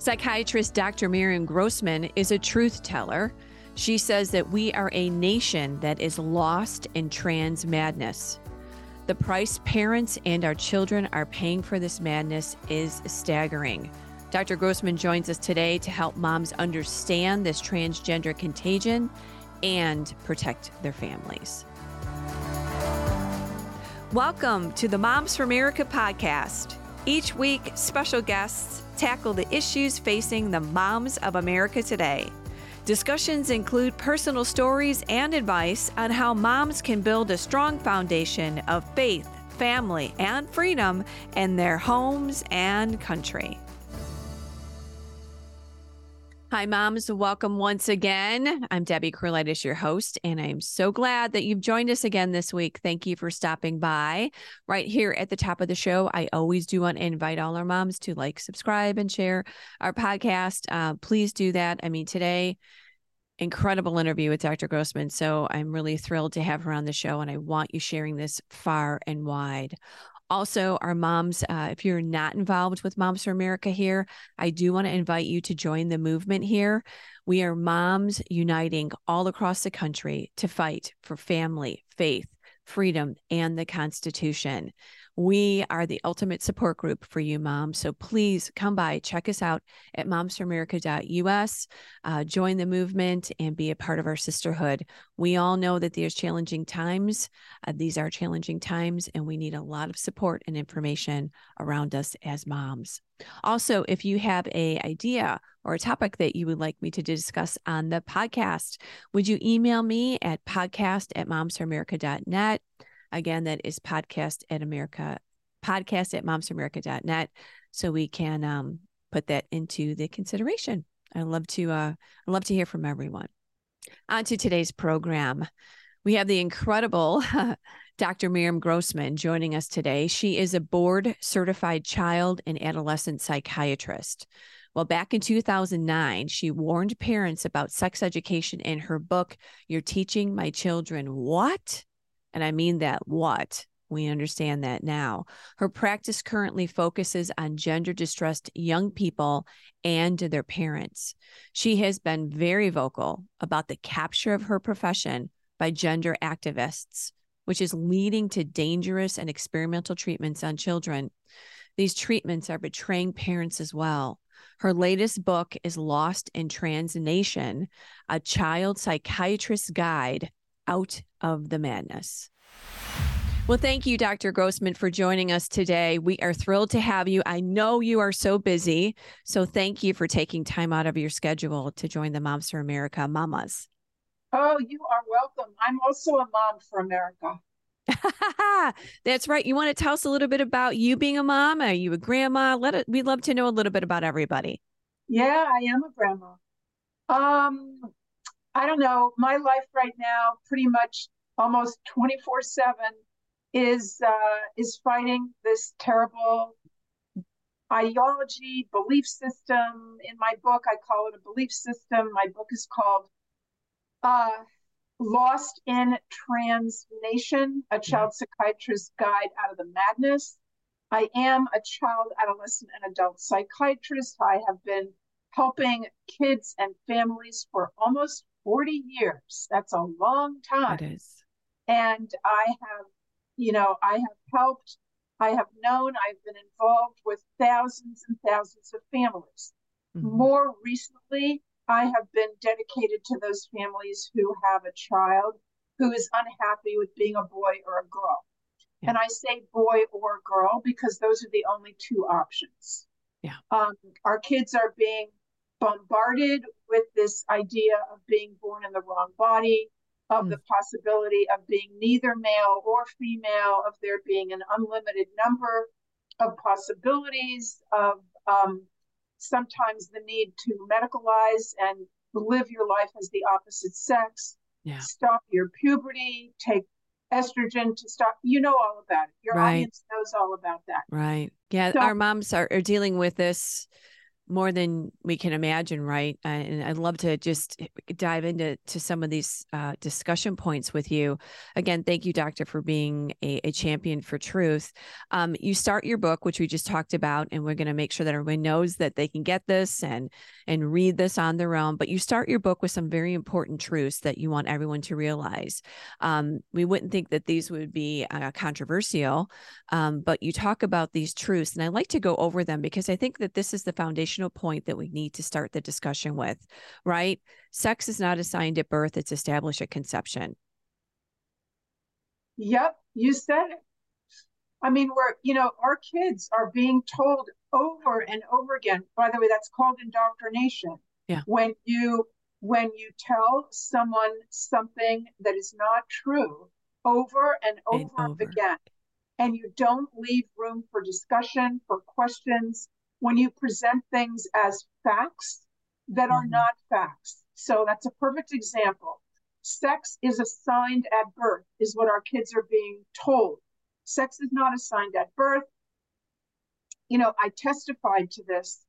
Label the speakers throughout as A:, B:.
A: Psychiatrist Dr. Miriam Grossman is a truth teller. She says that we are a nation that is lost in trans madness. The price parents and our children are paying for this madness is staggering. Dr. Grossman joins us today to help moms understand this transgender contagion and protect their families. Welcome to the Moms for America podcast. Each week, special guests tackle the issues facing the moms of America today. Discussions include personal stories and advice on how moms can build a strong foundation of faith, family, and freedom in their homes and country. Hi, moms. Welcome once again. I'm Debbie Curlitis, your host, and I'm so glad that you've joined us again this week. Thank you for stopping by. Right here at the top of the show, I always do want to invite all our moms to like, subscribe, and share our podcast. Uh, please do that. I mean, today, incredible interview with Dr. Grossman. So I'm really thrilled to have her on the show, and I want you sharing this far and wide. Also, our moms, uh, if you're not involved with Moms for America here, I do want to invite you to join the movement here. We are moms uniting all across the country to fight for family, faith, freedom, and the Constitution. We are the ultimate support group for you, moms. So please come by, check us out at momsforamerica.us, uh, join the movement, and be a part of our sisterhood. We all know that there's challenging times. Uh, these are challenging times, and we need a lot of support and information around us as moms. Also, if you have a idea or a topic that you would like me to discuss on the podcast, would you email me at podcast at momsforamerica.net? Again, that is podcast at America, podcast at momsforamerica.net. So we can um, put that into the consideration. I love to uh, I love to hear from everyone. On to today's program. We have the incredible Dr. Miriam Grossman joining us today. She is a board certified child and adolescent psychiatrist. Well, back in 2009, she warned parents about sex education in her book, You're Teaching My Children What? And I mean that what? We understand that now. Her practice currently focuses on gender distressed young people and their parents. She has been very vocal about the capture of her profession by gender activists, which is leading to dangerous and experimental treatments on children. These treatments are betraying parents as well. Her latest book is Lost in Trans Nation, a child psychiatrist's guide out of the madness. Well, thank you, Dr. Grossman, for joining us today. We are thrilled to have you. I know you are so busy. So thank you for taking time out of your schedule to join the Moms for America Mamas.
B: Oh, you are welcome. I'm also a mom for America.
A: That's right. You want to tell us a little bit about you being a mom? Are you a grandma? Let it, we'd love to know a little bit about everybody.
B: Yeah, I am a grandma. Um, I don't know. My life right now, pretty much almost 24 7 is uh, is fighting this terrible ideology belief system. In my book i call it a belief system. My book is called uh, lost in trans nation a child psychiatrist's guide out of the madness. I am a child adolescent and adult psychiatrist. I have been helping kids and families for almost 40 years that's a long time
A: it is
B: and I have, you know, I have helped, I have known, I've been involved with thousands and thousands of families. Mm-hmm. More recently, I have been dedicated to those families who have a child who is unhappy with being a boy or a girl. Yeah. And I say boy or girl because those are the only two options.
A: Yeah.
B: Um, our kids are being bombarded with this idea of being born in the wrong body, of mm. the possibility of being neither male or female, of there being an unlimited number of possibilities, of um, sometimes the need to medicalize and live your life as the opposite sex,
A: yeah.
B: stop your puberty, take estrogen to stop. You know all about it. Your right. audience knows all about that.
A: Right. Yeah. So, our moms are, are dealing with this more than we can imagine, right? And I'd love to just dive into to some of these uh, discussion points with you. Again, thank you, Doctor, for being a, a champion for truth. Um, you start your book, which we just talked about, and we're going to make sure that everyone knows that they can get this and and read this on their own. But you start your book with some very important truths that you want everyone to realize. Um, we wouldn't think that these would be uh, controversial, um, but you talk about these truths, and I like to go over them because I think that this is the foundational point that we need to start the discussion with, right? Sex is not assigned at birth, it's established at conception.
B: Yep, you said it. I mean, we're, you know, our kids are being told over and over again. By the way, that's called indoctrination.
A: Yeah.
B: When you when you tell someone something that is not true over and over, and over. again, and you don't leave room for discussion, for questions, when you present things as facts that are mm-hmm. not facts. So that's a perfect example. Sex is assigned at birth, is what our kids are being told. Sex is not assigned at birth. You know, I testified to this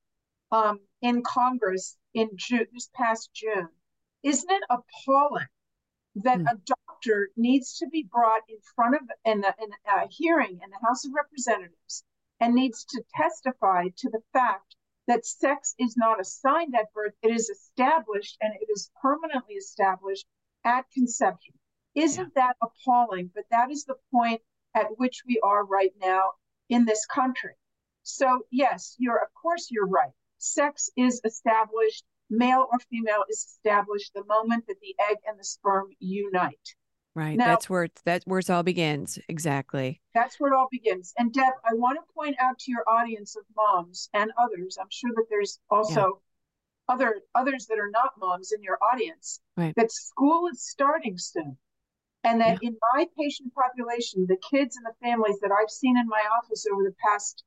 B: um, in Congress in June, this past June. Isn't it appalling that mm. a doctor needs to be brought in front of in a, in a hearing in the House of Representatives and needs to testify to the fact that sex is not assigned at birth, it is established and it is permanently established at conception. Isn't yeah. that appalling? But that is the point at which we are right now in this country. So, yes, you're, of course, you're right. Sex is established, male or female is established the moment that the egg and the sperm unite.
A: Right. Now, that's where that's where it all begins. Exactly.
B: That's where it all begins. And Deb, I want to point out to your audience of moms and others. I'm sure that there's also yeah. other others that are not moms in your audience.
A: Right.
B: That school is starting soon. And that yeah. in my patient population, the kids and the families that I've seen in my office over the past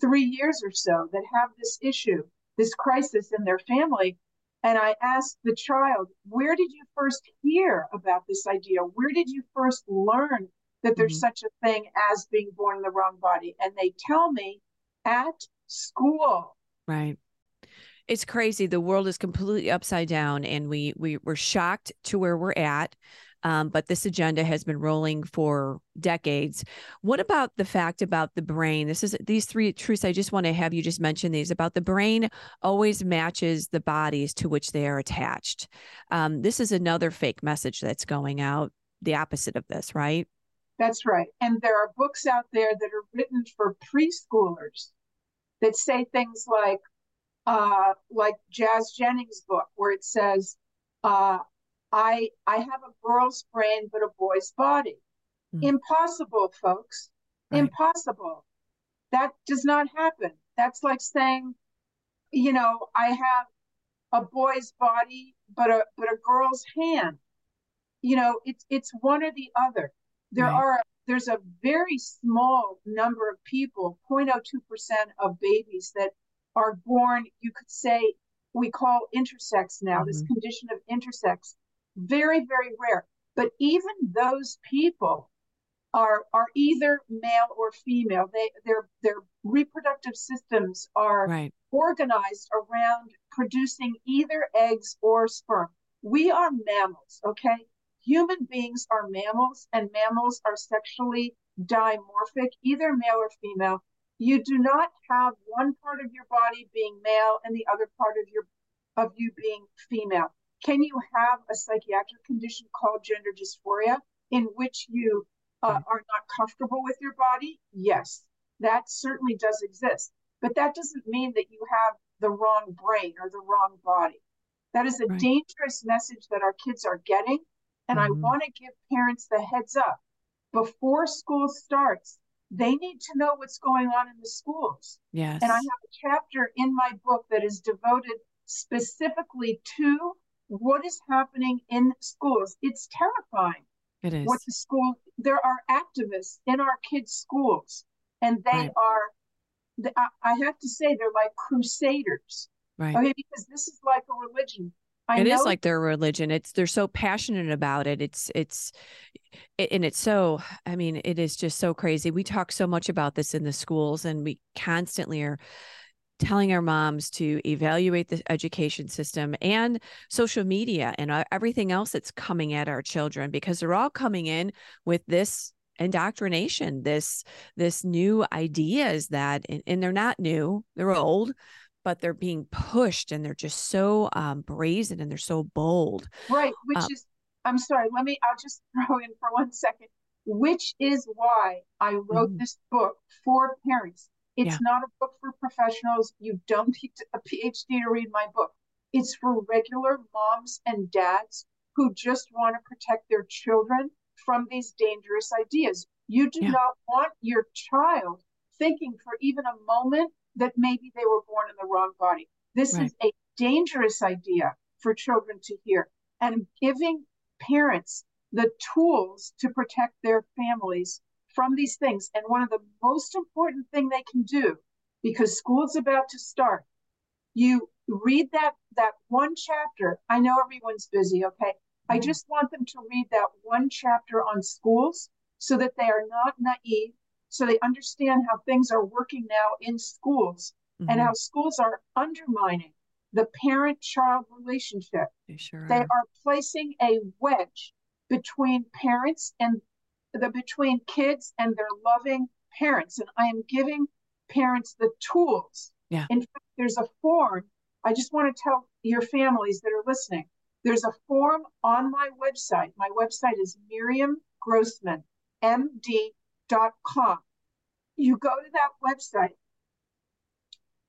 B: three years or so that have this issue, this crisis in their family, and I asked the child, Where did you first hear about this idea? Where did you first learn that there's mm-hmm. such a thing as being born in the wrong body? And they tell me at school.
A: Right. It's crazy. The world is completely upside down, and we we we're shocked to where we're at. Um, but this agenda has been rolling for decades. What about the fact about the brain? This is these three truths. I just want to have you just mention these about the brain always matches the bodies to which they are attached. Um, this is another fake message that's going out, the opposite of this, right?
B: That's right. And there are books out there that are written for preschoolers that say things like, uh, like Jazz Jennings' book, where it says, uh, I I have a girl's brain but a boy's body. Mm. Impossible, folks. Right. Impossible. That does not happen. That's like saying, you know, I have a boy's body but a but a girl's hand. You know, it's it's one or the other. There right. are there's a very small number of people, 0.02% of babies that are born, you could say we call intersex now, mm-hmm. this condition of intersex very, very rare. But even those people are are either male or female. They their their reproductive systems are
A: right.
B: organized around producing either eggs or sperm. We are mammals, okay? Human beings are mammals, and mammals are sexually dimorphic, either male or female. You do not have one part of your body being male and the other part of your of you being female. Can you have a psychiatric condition called gender dysphoria in which you uh, are not comfortable with your body? Yes, that certainly does exist. But that doesn't mean that you have the wrong brain or the wrong body. That is a right. dangerous message that our kids are getting. And mm-hmm. I want to give parents the heads up before school starts. They need to know what's going on in the schools.
A: Yes.
B: And I have a chapter in my book that is devoted specifically to what is happening in schools. It's terrifying.
A: It is.
B: What the school, there are activists in our kids' schools, and they right. are, I have to say, they're like crusaders.
A: Right.
B: Okay, because this is like a religion.
A: I it is like their religion. It's they're so passionate about it. It's it's and it's so I mean it is just so crazy. We talk so much about this in the schools and we constantly are telling our moms to evaluate the education system and social media and uh, everything else that's coming at our children because they're all coming in with this indoctrination this this new ideas that and, and they're not new they're old but they're being pushed and they're just so um, brazen and they're so bold
B: right which uh, is i'm sorry let me i'll just throw in for one second which is why i wrote mm-hmm. this book for parents it's yeah. not a book for professionals. You don't need a PhD to read my book. It's for regular moms and dads who just want to protect their children from these dangerous ideas. You do yeah. not want your child thinking for even a moment that maybe they were born in the wrong body. This right. is a dangerous idea for children to hear. And giving parents the tools to protect their families from these things. And one of the most important thing they can do, because school's about to start, you read that that one chapter. I know everyone's busy, okay? I mm-hmm. just want them to read that one chapter on schools so that they are not naive, so they understand how things are working now in schools mm-hmm. and how schools are undermining the parent child relationship.
A: They, sure
B: they are. are placing a wedge between parents and the between kids and their loving parents. And I am giving parents the tools.
A: Yeah.
B: In fact, there's a form. I just want to tell your families that are listening. There's a form on my website. My website is Miriam Grossman, MD.com. You go to that website,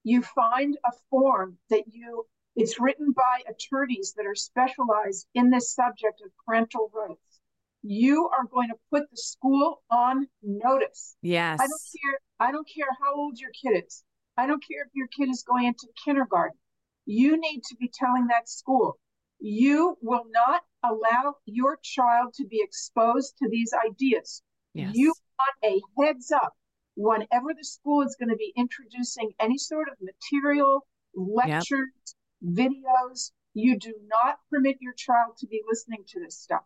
B: you find a form that you, it's written by attorneys that are specialized in this subject of parental rights you are going to put the school on notice.
A: Yes.
B: I don't care. I don't care how old your kid is. I don't care if your kid is going into kindergarten. You need to be telling that school you will not allow your child to be exposed to these ideas. Yes. You want a heads up whenever the school is going to be introducing any sort of material, lectures, yep. videos. You do not permit your child to be listening to this stuff.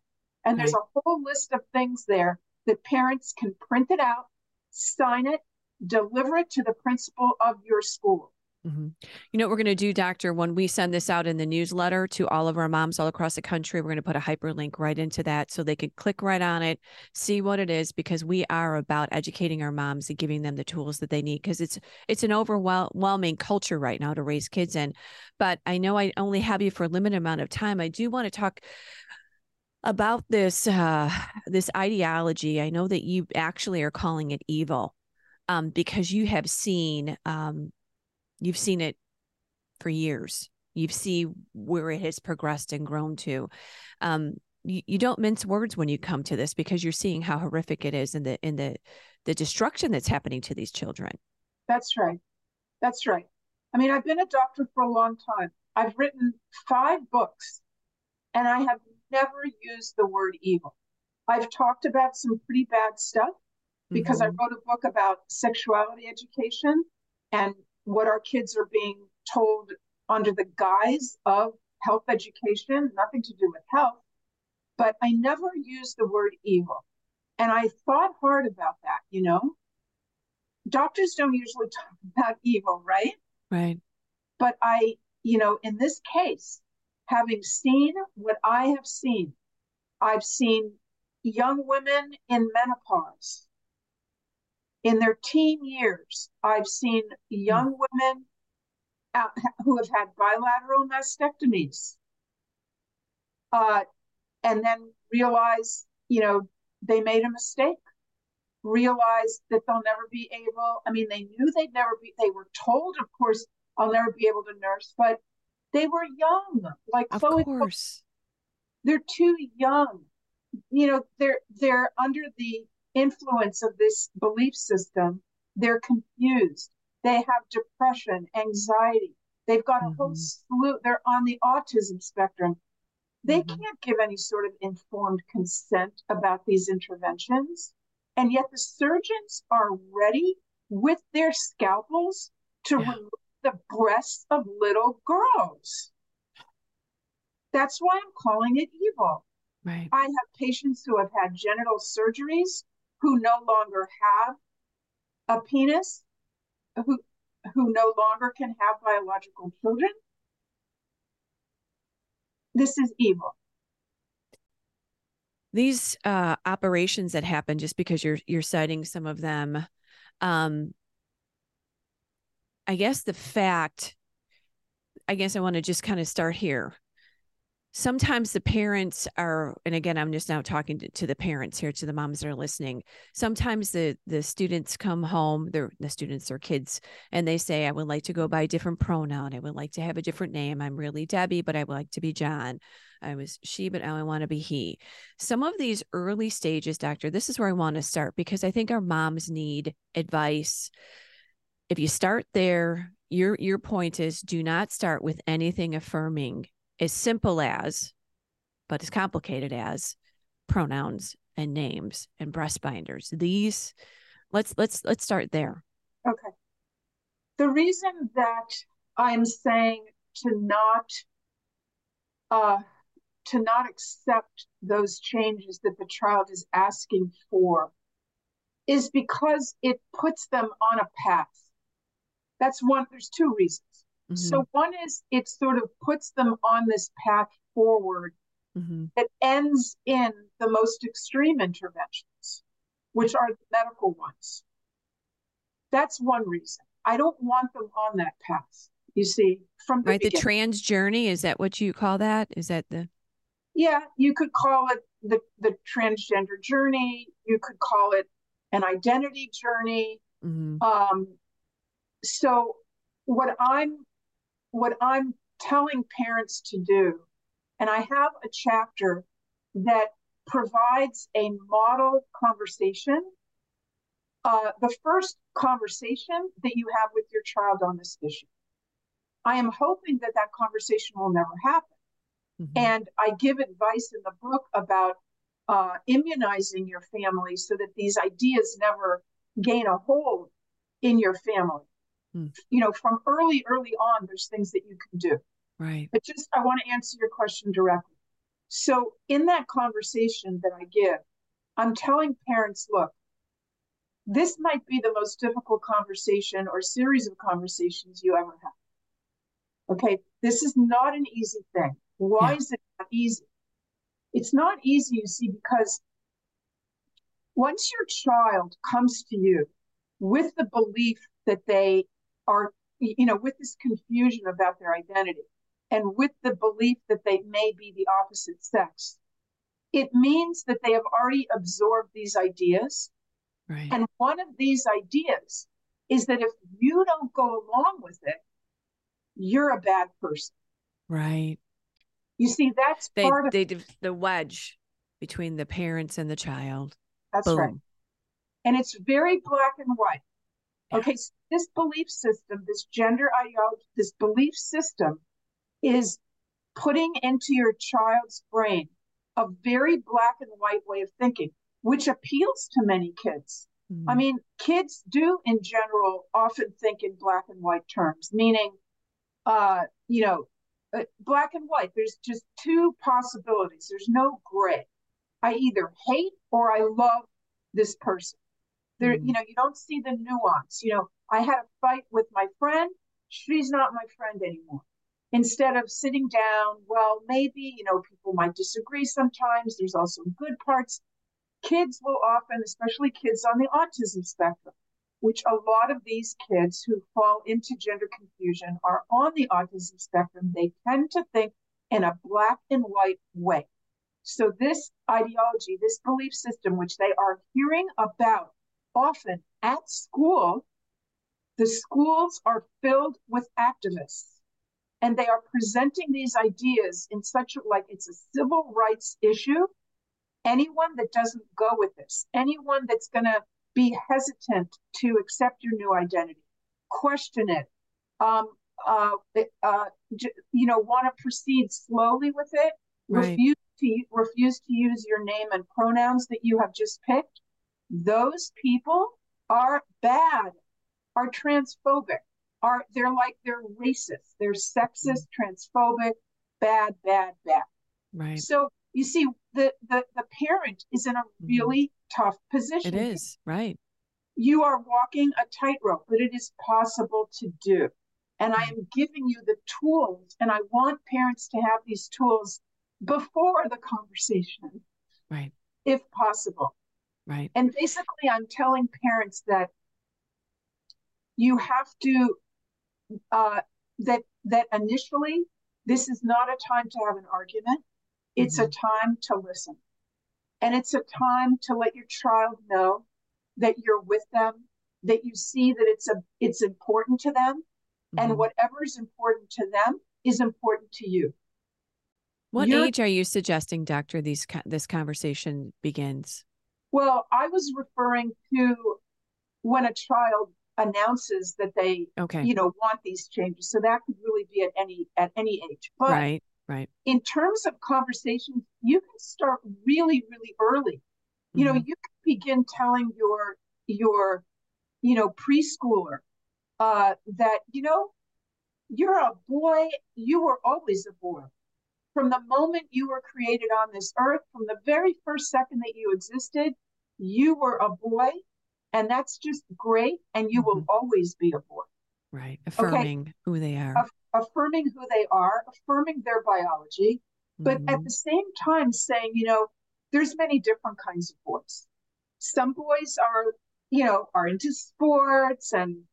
B: And there's a whole list of things there that parents can print it out, sign it, deliver it to the principal of your school.
A: Mm-hmm. You know what we're going to do, Doctor? When we send this out in the newsletter to all of our moms all across the country, we're going to put a hyperlink right into that so they can click right on it, see what it is, because we are about educating our moms and giving them the tools that they need. Because it's it's an overwhelming culture right now to raise kids in. But I know I only have you for a limited amount of time. I do want to talk about this uh, this ideology. I know that you actually are calling it evil um, because you have seen um, you've seen it for years. You see where it has progressed and grown to. Um, you, you don't mince words when you come to this because you're seeing how horrific it is and the in the the destruction that's happening to these children.
B: That's right. That's right. I mean, I've been a doctor for a long time. I've written five books, and I have never used the word evil. I've talked about some pretty bad stuff because mm-hmm. I wrote a book about sexuality education and what our kids are being told under the guise of health education, nothing to do with health. But I never used the word evil. And I thought hard about that, you know. Doctors don't usually talk about evil, right?
A: Right.
B: But I, you know, in this case, having seen what I have seen, I've seen young women in menopause. In their teen years, I've seen young mm. women out, who have had bilateral mastectomies uh, and then realize, you know, they made a mistake, realize that they'll never be able. I mean, they knew they'd never be, they were told, of course, I'll never be able to nurse, but they were young, like
A: of
B: Chloe.
A: course.
B: They're too young. You know, they're they're under the influence of this belief system. They're confused. They have depression, anxiety. They've got a mm-hmm. whole slew. They're on the autism spectrum. They mm-hmm. can't give any sort of informed consent about these interventions. And yet the surgeons are ready with their scalpels to yeah. remove the breasts of little girls. That's why I'm calling it evil.
A: Right.
B: I have patients who have had genital surgeries who no longer have a penis, who who no longer can have biological children. This is evil.
A: These uh, operations that happen, just because you're you're citing some of them, um, I guess the fact, I guess I want to just kind of start here. Sometimes the parents are and again i'm just now talking to, to, the parents here to the moms that are listening. Sometimes the the students come home they're the students or kids and they say i would like to go by a different pronoun. I would like to have a different name. I'm really debbie but i would like to be john. I was she but now i want to be he. Some of these early stages doctor this is where i want to start because i think our moms need advice if you start there your your point is do not start with anything affirming as simple as, but as complicated as pronouns and names and breast binders. These let's let's let's start there.
B: Okay. The reason that I'm saying to not uh to not accept those changes that the child is asking for is because it puts them on a path. That's one, there's two reasons. Mm-hmm. So one is it sort of puts them on this path forward mm-hmm. that ends in the most extreme interventions, which are the medical ones. That's one reason. I don't want them on that path. You see, from
A: the right beginning. the trans journey is that what you call that? Is that the
B: yeah, you could call it the the transgender journey. You could call it an identity journey. Mm-hmm. Um, so what I'm what I'm telling parents to do, and I have a chapter that provides a model conversation. Uh, the first conversation that you have with your child on this issue. I am hoping that that conversation will never happen. Mm-hmm. And I give advice in the book about uh, immunizing your family so that these ideas never gain a hold in your family. Mm. You know, from early, early on, there's things that you can do.
A: Right.
B: But just, I want to answer your question directly. So, in that conversation that I give, I'm telling parents, look, this might be the most difficult conversation or series of conversations you ever have. Okay, this is not an easy thing. Why yeah. is it not easy? It's not easy, you see, because once your child comes to you with the belief that they are, you know, with this confusion about their identity and with the belief that they may be the opposite sex, it means that they have already absorbed these ideas.
A: Right.
B: And one of these ideas is that if you don't go along with it, you're a bad person.
A: Right.
B: You see, that's
A: they,
B: part of
A: they, the wedge between the parents and the child.
B: That's Boom. right. And it's very black and white. Okay, so this belief system, this gender ideology, this belief system is putting into your child's brain a very black and white way of thinking, which appeals to many kids. Mm-hmm. I mean, kids do in general often think in black and white terms, meaning, uh, you know, uh, black and white. There's just two possibilities. There's no gray. I either hate or I love this person. There, mm-hmm. you know, you don't see the nuance. You know, I had a fight with my friend. She's not my friend anymore. Instead of sitting down, well, maybe, you know, people might disagree sometimes. There's also good parts. Kids will often, especially kids on the autism spectrum, which a lot of these kids who fall into gender confusion are on the autism spectrum, they tend to think in a black and white way. So, this ideology, this belief system, which they are hearing about often at school, the schools are filled with activists and they are presenting these ideas in such a like it's a civil rights issue. Anyone that doesn't go with this, anyone that's going to be hesitant to accept your new identity, question it, um, uh, uh, you know, want to proceed slowly with it, right. refuse to refuse to use your name and pronouns that you have just picked, those people are bad, are transphobic, are they're like they're racist, they're sexist, transphobic, bad, bad, bad.
A: Right.
B: So you see, the the the parent is in a mm-hmm. really mm-hmm. tough position.
A: It is right.
B: you are walking a tightrope, but it is possible to do. And I am giving you the tools, and I want parents to have these tools before the conversation.
A: Right.
B: If possible.
A: Right.
B: And basically, I'm telling parents that you have to, uh, that, that initially, this is not a time to have an argument. It's mm-hmm. a time to listen. And it's a time to let your child know that you're with them, that you see that it's a it's important to them, mm-hmm. and whatever is important to them is important to you.
A: What you're, age are you suggesting, doctor? These this conversation begins.
B: Well, I was referring to when a child announces that they,
A: okay.
B: you know, want these changes. So that could really be at any at any age.
A: But right, right.
B: In terms of conversations, you can start really, really early. You mm-hmm. know, you can begin telling your your, you know, preschooler uh, that you know you're a boy. You were always a boy from the moment you were created on this earth, from the very first second that you existed, you were a boy, and that's just great. And you mm-hmm. will always be a boy.
A: Right. Affirming okay? who they are. Aff-
B: affirming who they are, affirming their biology, but mm-hmm. at the same time saying, you know, there's many different kinds of boys. Some boys are, you know, are into sports and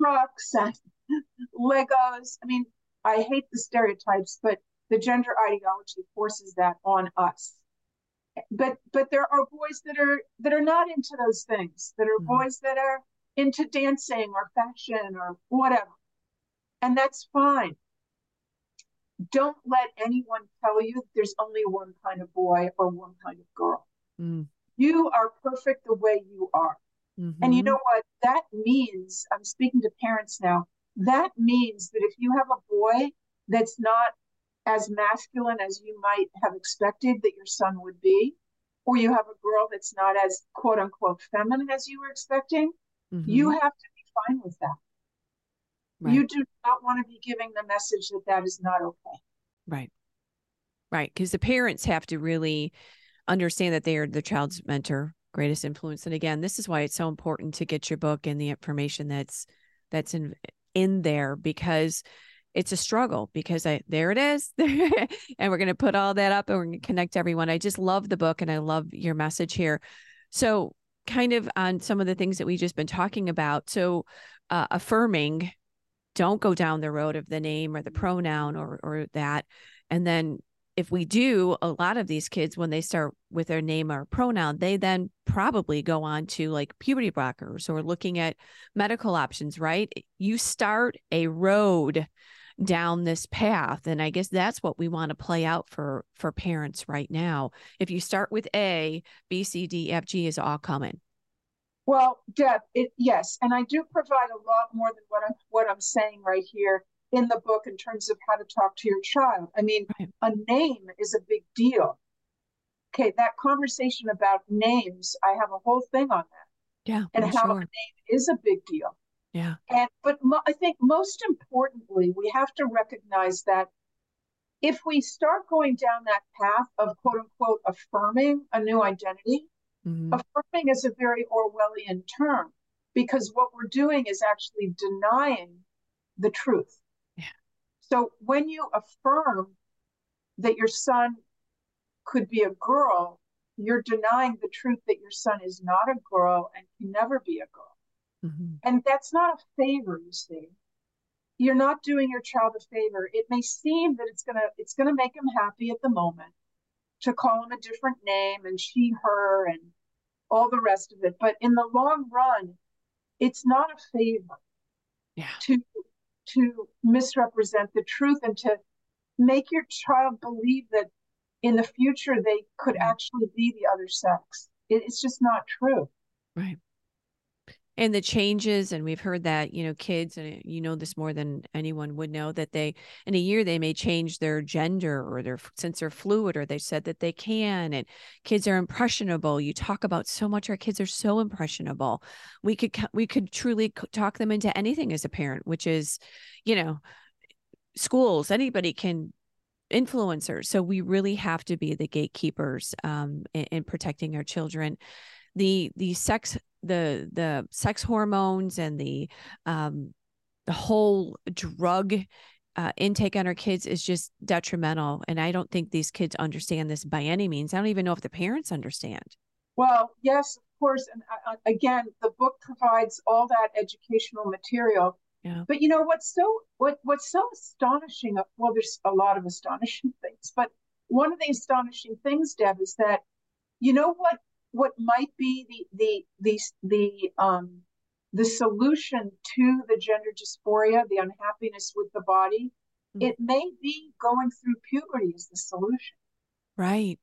B: trucks and Legos. I mean, I hate the stereotypes, but the gender ideology forces that on us but but there are boys that are that are not into those things that are mm-hmm. boys that are into dancing or fashion or whatever and that's fine don't let anyone tell you there's only one kind of boy or one kind of girl mm. you are perfect the way you are mm-hmm. and you know what that means i'm speaking to parents now that means that if you have a boy that's not as masculine as you might have expected that your son would be, or you have a girl that's not as quote unquote feminine as you were expecting, mm-hmm. you have to be fine with that. Right. You do not want to be giving the message that that is not okay.
A: Right. Right. Because the parents have to really understand that they are the child's mentor, greatest influence. And again, this is why it's so important to get your book and the information that's that's in in there because it's a struggle because I there it is. and we're going to put all that up and we're going to connect everyone. I just love the book and I love your message here. So, kind of on some of the things that we've just been talking about. So, uh, affirming, don't go down the road of the name or the pronoun or or that. And then if we do, a lot of these kids, when they start with their name or pronoun, they then probably go on to like puberty blockers or looking at medical options, right? You start a road down this path and i guess that's what we want to play out for for parents right now. If you start with a b c d f g is all coming.
B: Well deb it, yes and i do provide a lot more than what i'm what i'm saying right here in the book in terms of how to talk to your child. I mean right. a name is a big deal. Okay that conversation about names i have a whole thing on that.
A: Yeah
B: and how sure. a name is a big deal
A: yeah.
B: And but mo- I think most importantly, we have to recognize that if we start going down that path of quote unquote affirming a new identity, mm-hmm. affirming is a very Orwellian term because what we're doing is actually denying the truth.
A: Yeah.
B: So when you affirm that your son could be a girl, you're denying the truth that your son is not a girl and can never be a girl. Mm-hmm. And that's not a favor, you see. You're not doing your child a favor. It may seem that it's gonna it's gonna make him happy at the moment to call him a different name and she, her, and all the rest of it. But in the long run, it's not a favor
A: yeah.
B: to to misrepresent the truth and to make your child believe that in the future they could mm-hmm. actually be the other sex. It, it's just not true.
A: Right and the changes and we've heard that you know kids and you know this more than anyone would know that they in a year they may change their gender or their since they're fluid or they said that they can and kids are impressionable. You talk about so much our kids are so impressionable. We could we could truly talk them into anything as a parent which is you know schools anybody can influencers. So we really have to be the gatekeepers um, in, in protecting our children the the sex the the sex hormones and the um the whole drug uh, intake on our kids is just detrimental and i don't think these kids understand this by any means. I don't even know if the parents understand.
B: Well yes of course and uh, uh again the book provides all that educational material.
A: Yeah.
B: but you know what's so what what's so astonishing well there's a lot of astonishing things but one of the astonishing things deb is that you know what what might be the the the the um the solution to the gender dysphoria, the unhappiness with the body, mm-hmm. it may be going through puberty is the solution.
A: Right.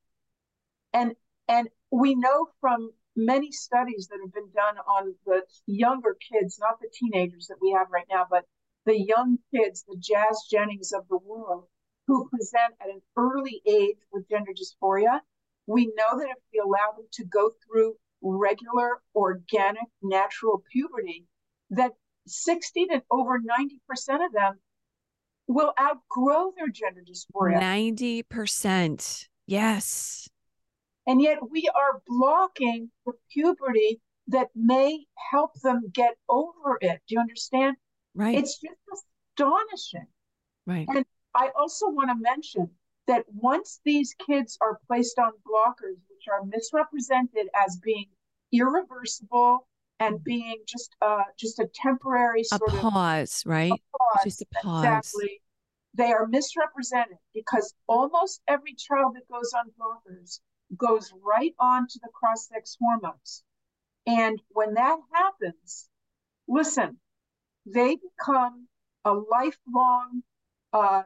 B: And and we know from many studies that have been done on the younger kids, not the teenagers that we have right now, but the young kids, the Jazz Jennings of the world, who present at an early age with gender dysphoria, we know that if we allow them to go through regular, organic, natural puberty, that 60 to over 90% of them will outgrow their gender dysphoria.
A: 90%. Yes.
B: And yet we are blocking the puberty that may help them get over it. Do you understand?
A: Right.
B: It's just astonishing.
A: Right.
B: And I also want to mention that once these kids are placed on blockers, which are misrepresented as being irreversible and being just uh just a temporary
A: a pause,
B: of,
A: right?
B: Pause,
A: just a pause.
B: Exactly. They are misrepresented because almost every child that goes on blockers goes right on to the cross-sex hormones. And when that happens, listen, they become a lifelong uh,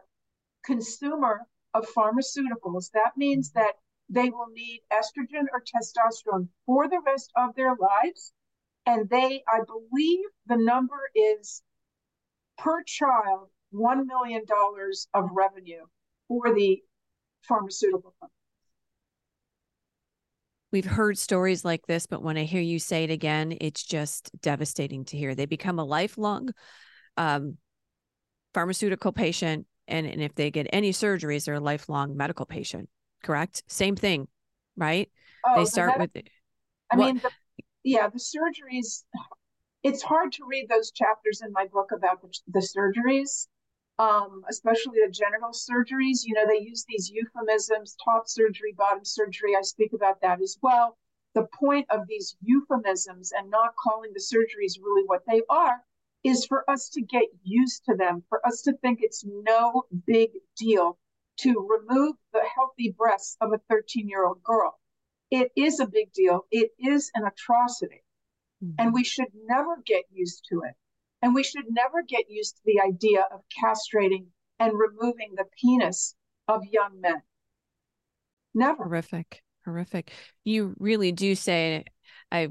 B: consumer of pharmaceuticals. That means that they will need estrogen or testosterone for the rest of their lives. And they, I believe the number is per child, $1 million of revenue for the pharmaceutical companies.
A: We've heard stories like this, but when I hear you say it again, it's just devastating to hear. They become a lifelong um, pharmaceutical patient and, and if they get any surgeries, they're a lifelong medical patient. Correct? Same thing, right? Oh, they start with.
B: I mean, the, yeah, the surgeries. It's hard to read those chapters in my book about the, the surgeries, um, especially the genital surgeries. You know, they use these euphemisms: top surgery, bottom surgery. I speak about that as well. The point of these euphemisms and not calling the surgeries really what they are is for us to get used to them, for us to think it's no big deal to remove the healthy breasts of a 13 year old girl. It is a big deal. It is an atrocity. Mm-hmm. And we should never get used to it. And we should never get used to the idea of castrating and removing the penis of young men. Never.
A: Horrific. Horrific. You really do say, I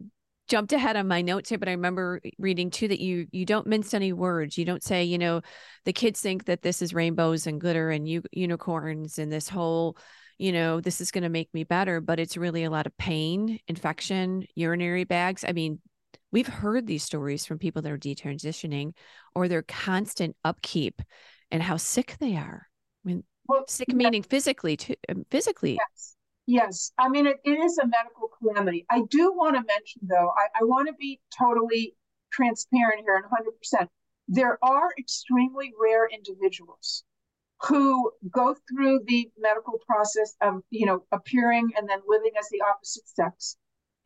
A: jumped ahead on my notes here, but I remember reading too that you you don't mince any words. You don't say, you know, the kids think that this is rainbows and glitter and u- unicorns and this whole, you know, this is going to make me better, but it's really a lot of pain, infection, urinary bags. I mean, we've heard these stories from people that are detransitioning or their constant upkeep and how sick they are. I mean, well, sick meaning physically too, physically.
B: Yes. Yes, I mean, it, it is a medical calamity. I do want to mention, though, I, I want to be totally transparent here and 100%. There are extremely rare individuals who go through the medical process of, you know, appearing and then living as the opposite sex.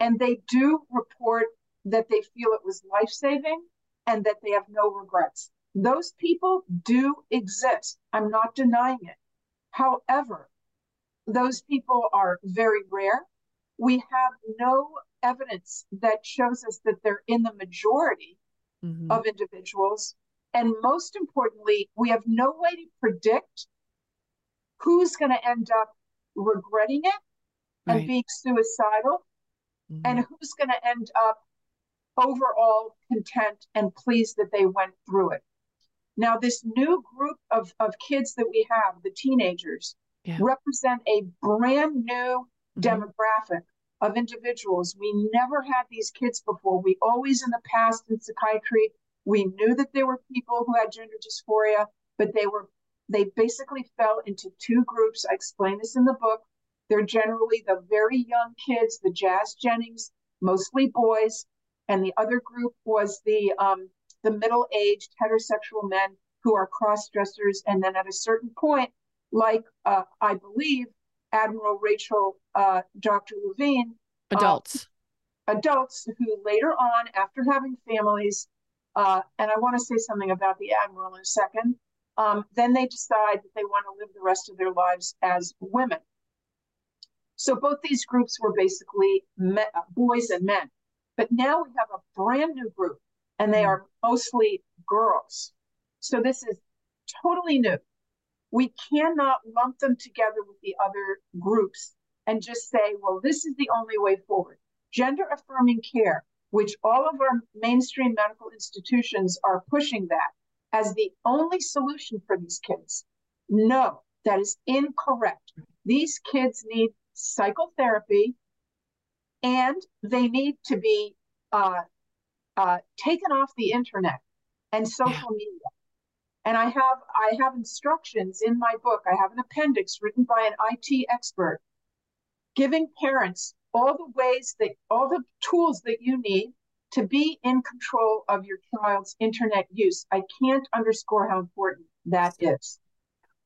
B: And they do report that they feel it was life saving and that they have no regrets. Those people do exist. I'm not denying it. However, those people are very rare. We have no evidence that shows us that they're in the majority mm-hmm. of individuals. And most importantly, we have no way to predict who's going to end up regretting it and right. being suicidal mm-hmm. and who's going to end up overall content and pleased that they went through it. Now, this new group of, of kids that we have, the teenagers, yeah. represent a brand new mm-hmm. demographic of individuals. We never had these kids before. We always in the past in psychiatry, we knew that there were people who had gender dysphoria, but they were they basically fell into two groups. I explain this in the book. They're generally the very young kids, the Jazz Jennings, mostly boys, and the other group was the um, the middle-aged heterosexual men who are cross-dressers, and then at a certain point, like uh, I believe Admiral Rachel uh, Dr. Levine,
A: uh, adults,
B: adults who later on, after having families, uh, and I want to say something about the admiral in a second. Um, then they decide that they want to live the rest of their lives as women. So both these groups were basically men, uh, boys and men. But now we have a brand new group, and they are mostly girls. So this is totally new. We cannot lump them together with the other groups and just say, well, this is the only way forward. Gender affirming care, which all of our mainstream medical institutions are pushing that as the only solution for these kids. No, that is incorrect. These kids need psychotherapy and they need to be uh, uh, taken off the internet and social media. And I have I have instructions in my book. I have an appendix written by an IT expert giving parents all the ways that all the tools that you need to be in control of your child's internet use. I can't underscore how important that is.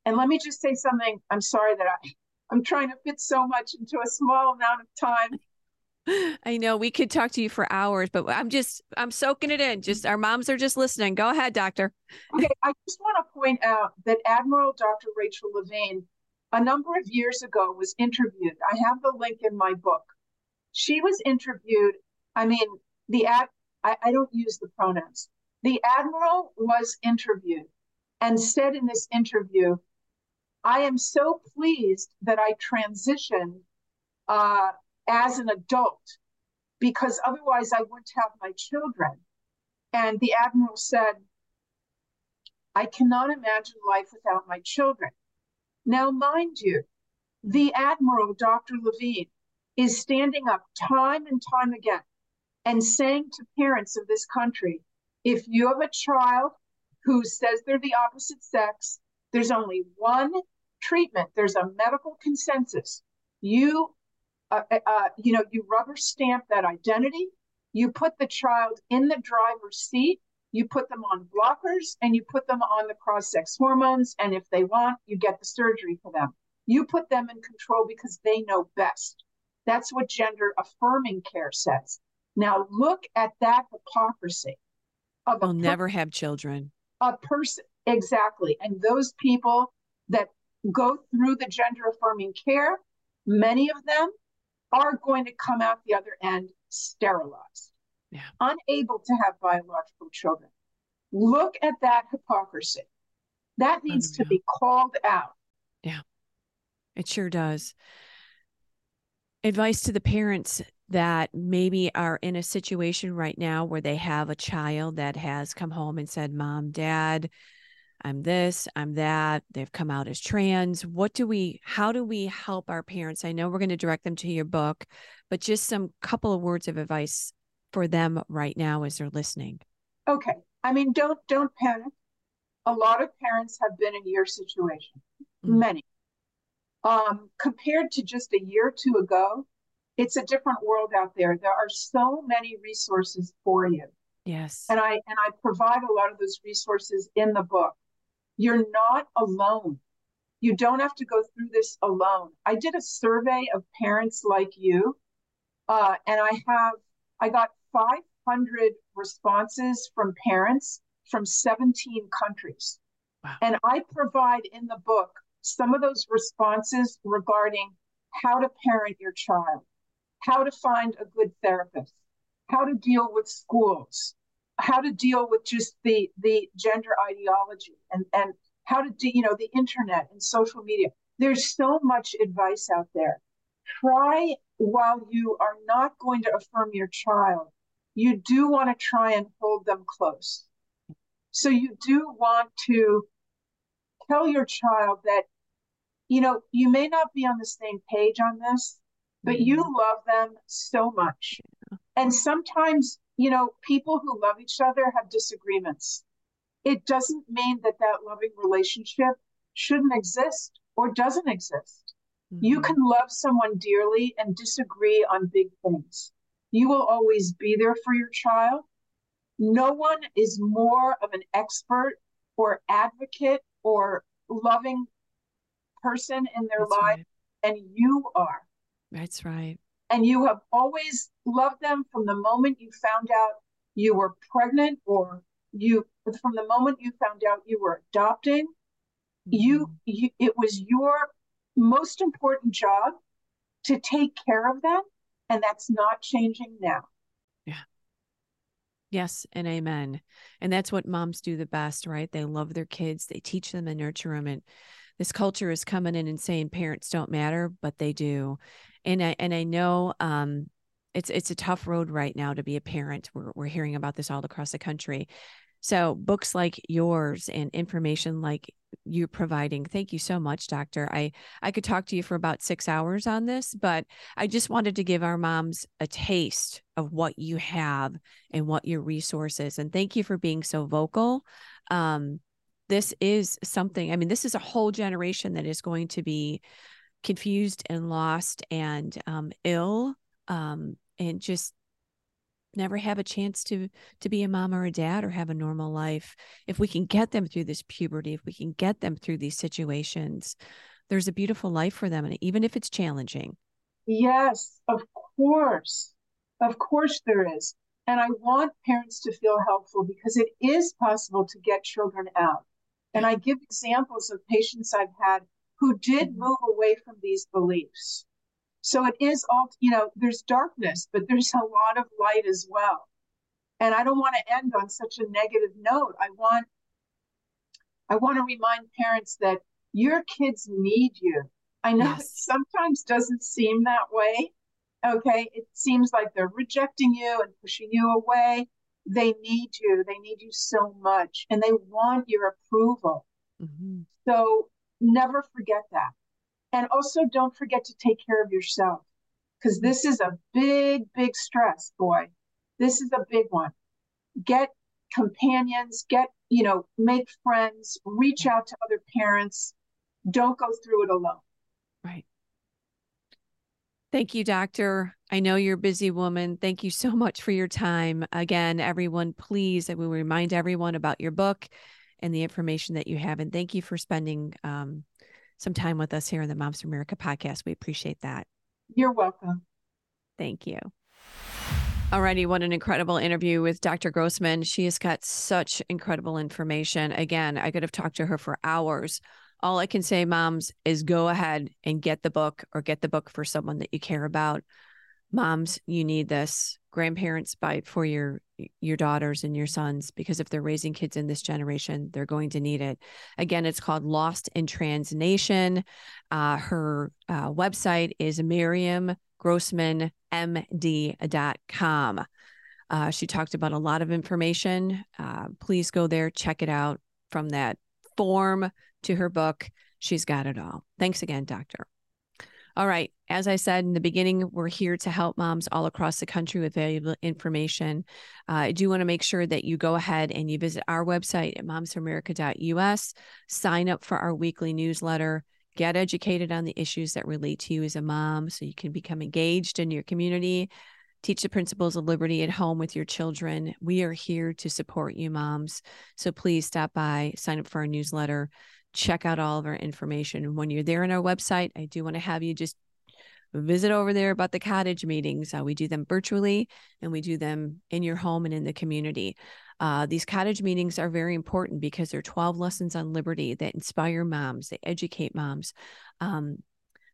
B: And let me just say something. I'm sorry that I, I'm trying to fit so much into a small amount of time.
A: I know we could talk to you for hours, but I'm just I'm soaking it in. Just our moms are just listening. Go ahead, doctor.
B: Okay, I just want to point out that Admiral Dr. Rachel Levine, a number of years ago, was interviewed. I have the link in my book. She was interviewed. I mean, the ad I, I don't use the pronouns. The admiral was interviewed and said in this interview, I am so pleased that I transitioned uh, as an adult because otherwise I wouldn't have my children. And the admiral said, I cannot imagine life without my children. Now, mind you, the admiral, Dr. Levine, is standing up time and time again and saying to parents of this country if you have a child who says they're the opposite sex, there's only one treatment, there's a medical consensus. You uh, uh, uh, you know, you rubber stamp that identity. You put the child in the driver's seat. You put them on blockers and you put them on the cross sex hormones. And if they want, you get the surgery for them. You put them in control because they know best. That's what gender affirming care says. Now look at that hypocrisy.
A: Of They'll per- never have children.
B: A person, exactly. And those people that go through the gender affirming care, many of them are going to come out the other end sterilized,
A: yeah.
B: unable to have biological children. Look at that hypocrisy. That oh, needs to be called out.
A: Yeah, it sure does. Advice to the parents that maybe are in a situation right now where they have a child that has come home and said, Mom, Dad, I'm this, I'm that. They've come out as trans. What do we, how do we help our parents? I know we're going to direct them to your book, but just some couple of words of advice for them right now as they're listening.
B: Okay. I mean, don't, don't panic. A lot of parents have been in your situation, mm-hmm. many. Um, compared to just a year or two ago, it's a different world out there. There are so many resources for you.
A: Yes.
B: And I and I provide a lot of those resources in the book. You're not alone. You don't have to go through this alone. I did a survey of parents like you, uh, and I have I got 500 responses from parents from 17 countries. Wow. And I provide in the book some of those responses regarding how to parent your child, how to find a good therapist, how to deal with schools, how to deal with just the the gender ideology and and how to do you know the internet and social media. There's so much advice out there. Try while you are not going to affirm your child, you do want to try and hold them close. So you do want to tell your child that, you know, you may not be on the same page on this, but you mm-hmm. love them so much. And sometimes, you know, people who love each other have disagreements. It doesn't mean that that loving relationship shouldn't exist or doesn't exist. Mm-hmm. You can love someone dearly and disagree on big things. You will always be there for your child. No one is more of an expert or advocate or loving person in their
A: That's
B: life
A: right.
B: than you are.
A: That's right.
B: And you have always loved them from the moment you found out you were pregnant or you from the moment you found out you were adopting you,
A: Mhm.
B: you it was your most important job to take care of them and that's not changing now yeah
A: Yes, and amen. And that's what moms do the best, right? They love their kids, they teach them and nurture them. And this culture is coming in and saying parents don't matter, but they do. And I and I know um it's it's a tough road right now to be a parent. We're we're hearing about this all across the country. So books like yours and information like you're providing. Thank you so much, doctor. I I could talk to you for about 6 hours on this, but I just wanted to give our moms a taste of what you have and what your resources. And thank you for being so vocal. Um, this is something, I mean, this is a whole generation that is going to be confused and lost and um, ill um, and just never have a chance to to be a mom or a dad or have a normal life. If we can get them through this puberty if we can get them through these situations there's a beautiful life for them and even if it's challenging.
B: Yes of course. Of course there is. And i want parents to feel helpful because it is possible to get children out. And i give examples of patients i've had who did move away from these beliefs. So it is all you know there's darkness but there's a lot of light as well. And i don't want to end on such a negative note. I want i want to remind parents that your kids need you. I know it sometimes doesn't seem that way okay? It seems like they're rejecting you and pushing you away. They need you. They need you so much and they want your approval.
A: Mhm.
B: so never forget that. And also don't forget to take care of yourself because this is a big, big stress, boy. This is a big one. Get companions, get, you know, make friends, reach out to other parents. Don't go through it alone.
A: Right. Thank you, doctor. I know you're a busy woman. Thank you so much for your time. Again, everyone, please, I will remind everyone about your book and the information that you have. And thank you for spending um, some time with us here in the Moms for America podcast. We appreciate that.
B: You're welcome.
A: Thank you. Alrighty, what an incredible interview with Dr. Grossman. She has got such incredible information. Again, I could have talked to her for hours. All I can say, moms, is go ahead and get the book or get the book for someone that you care about. Moms, you need this. Grandparents, buy for your your daughters and your sons because if they're raising kids in this generation, they're going to need it. Again, it's called Lost in Trans Nation. Uh, her uh, website is Miriam grossmanmd.com. Uh, she talked about a lot of information. Uh, please go there, check it out from that form to her book. She's got it all. Thanks again, Doctor. All right. As I said in the beginning, we're here to help moms all across the country with valuable information. Uh, I do want to make sure that you go ahead and you visit our website at momsforamerica.us, sign up for our weekly newsletter, get educated on the issues that relate to you as a mom so you can become engaged in your community, teach the principles of liberty at home with your children. We are here to support you, moms. So please stop by, sign up for our newsletter, check out all of our information. When you're there on our website, I do want to have you just visit over there about the cottage meetings. Uh, we do them virtually and we do them in your home and in the community. Uh, these cottage meetings are very important because they're 12 lessons on liberty that inspire moms, they educate moms. Um,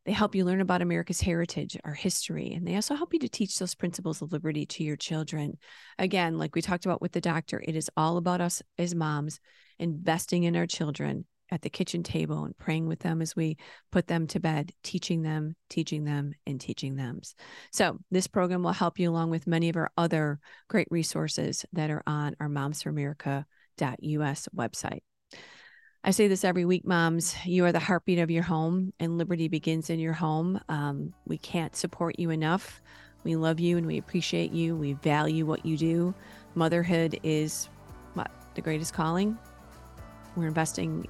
A: they help you learn about America's heritage, our history, and they also help you to teach those principles of liberty to your children. Again, like we talked about with the doctor, it is all about us as moms investing in our children at the kitchen table and praying with them as we put them to bed, teaching them, teaching them, and teaching them. So, this program will help you along with many of our other great resources that are on our momsforamerica.us website. I say this every week, moms. You are the heartbeat of your home, and liberty begins in your home. Um, we can't support you enough. We love you and we appreciate you. We value what you do. Motherhood is what the greatest calling. We're investing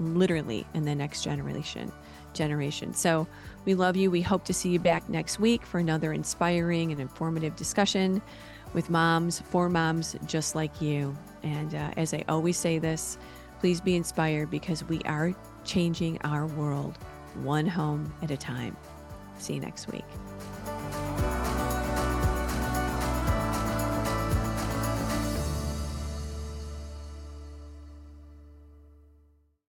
A: literally in the next generation generation. So we love you. We hope to see you back next week for another inspiring and informative discussion with moms for moms just like you. And uh, as I always say this, please be inspired because we are changing our world one home at a time. See you next week.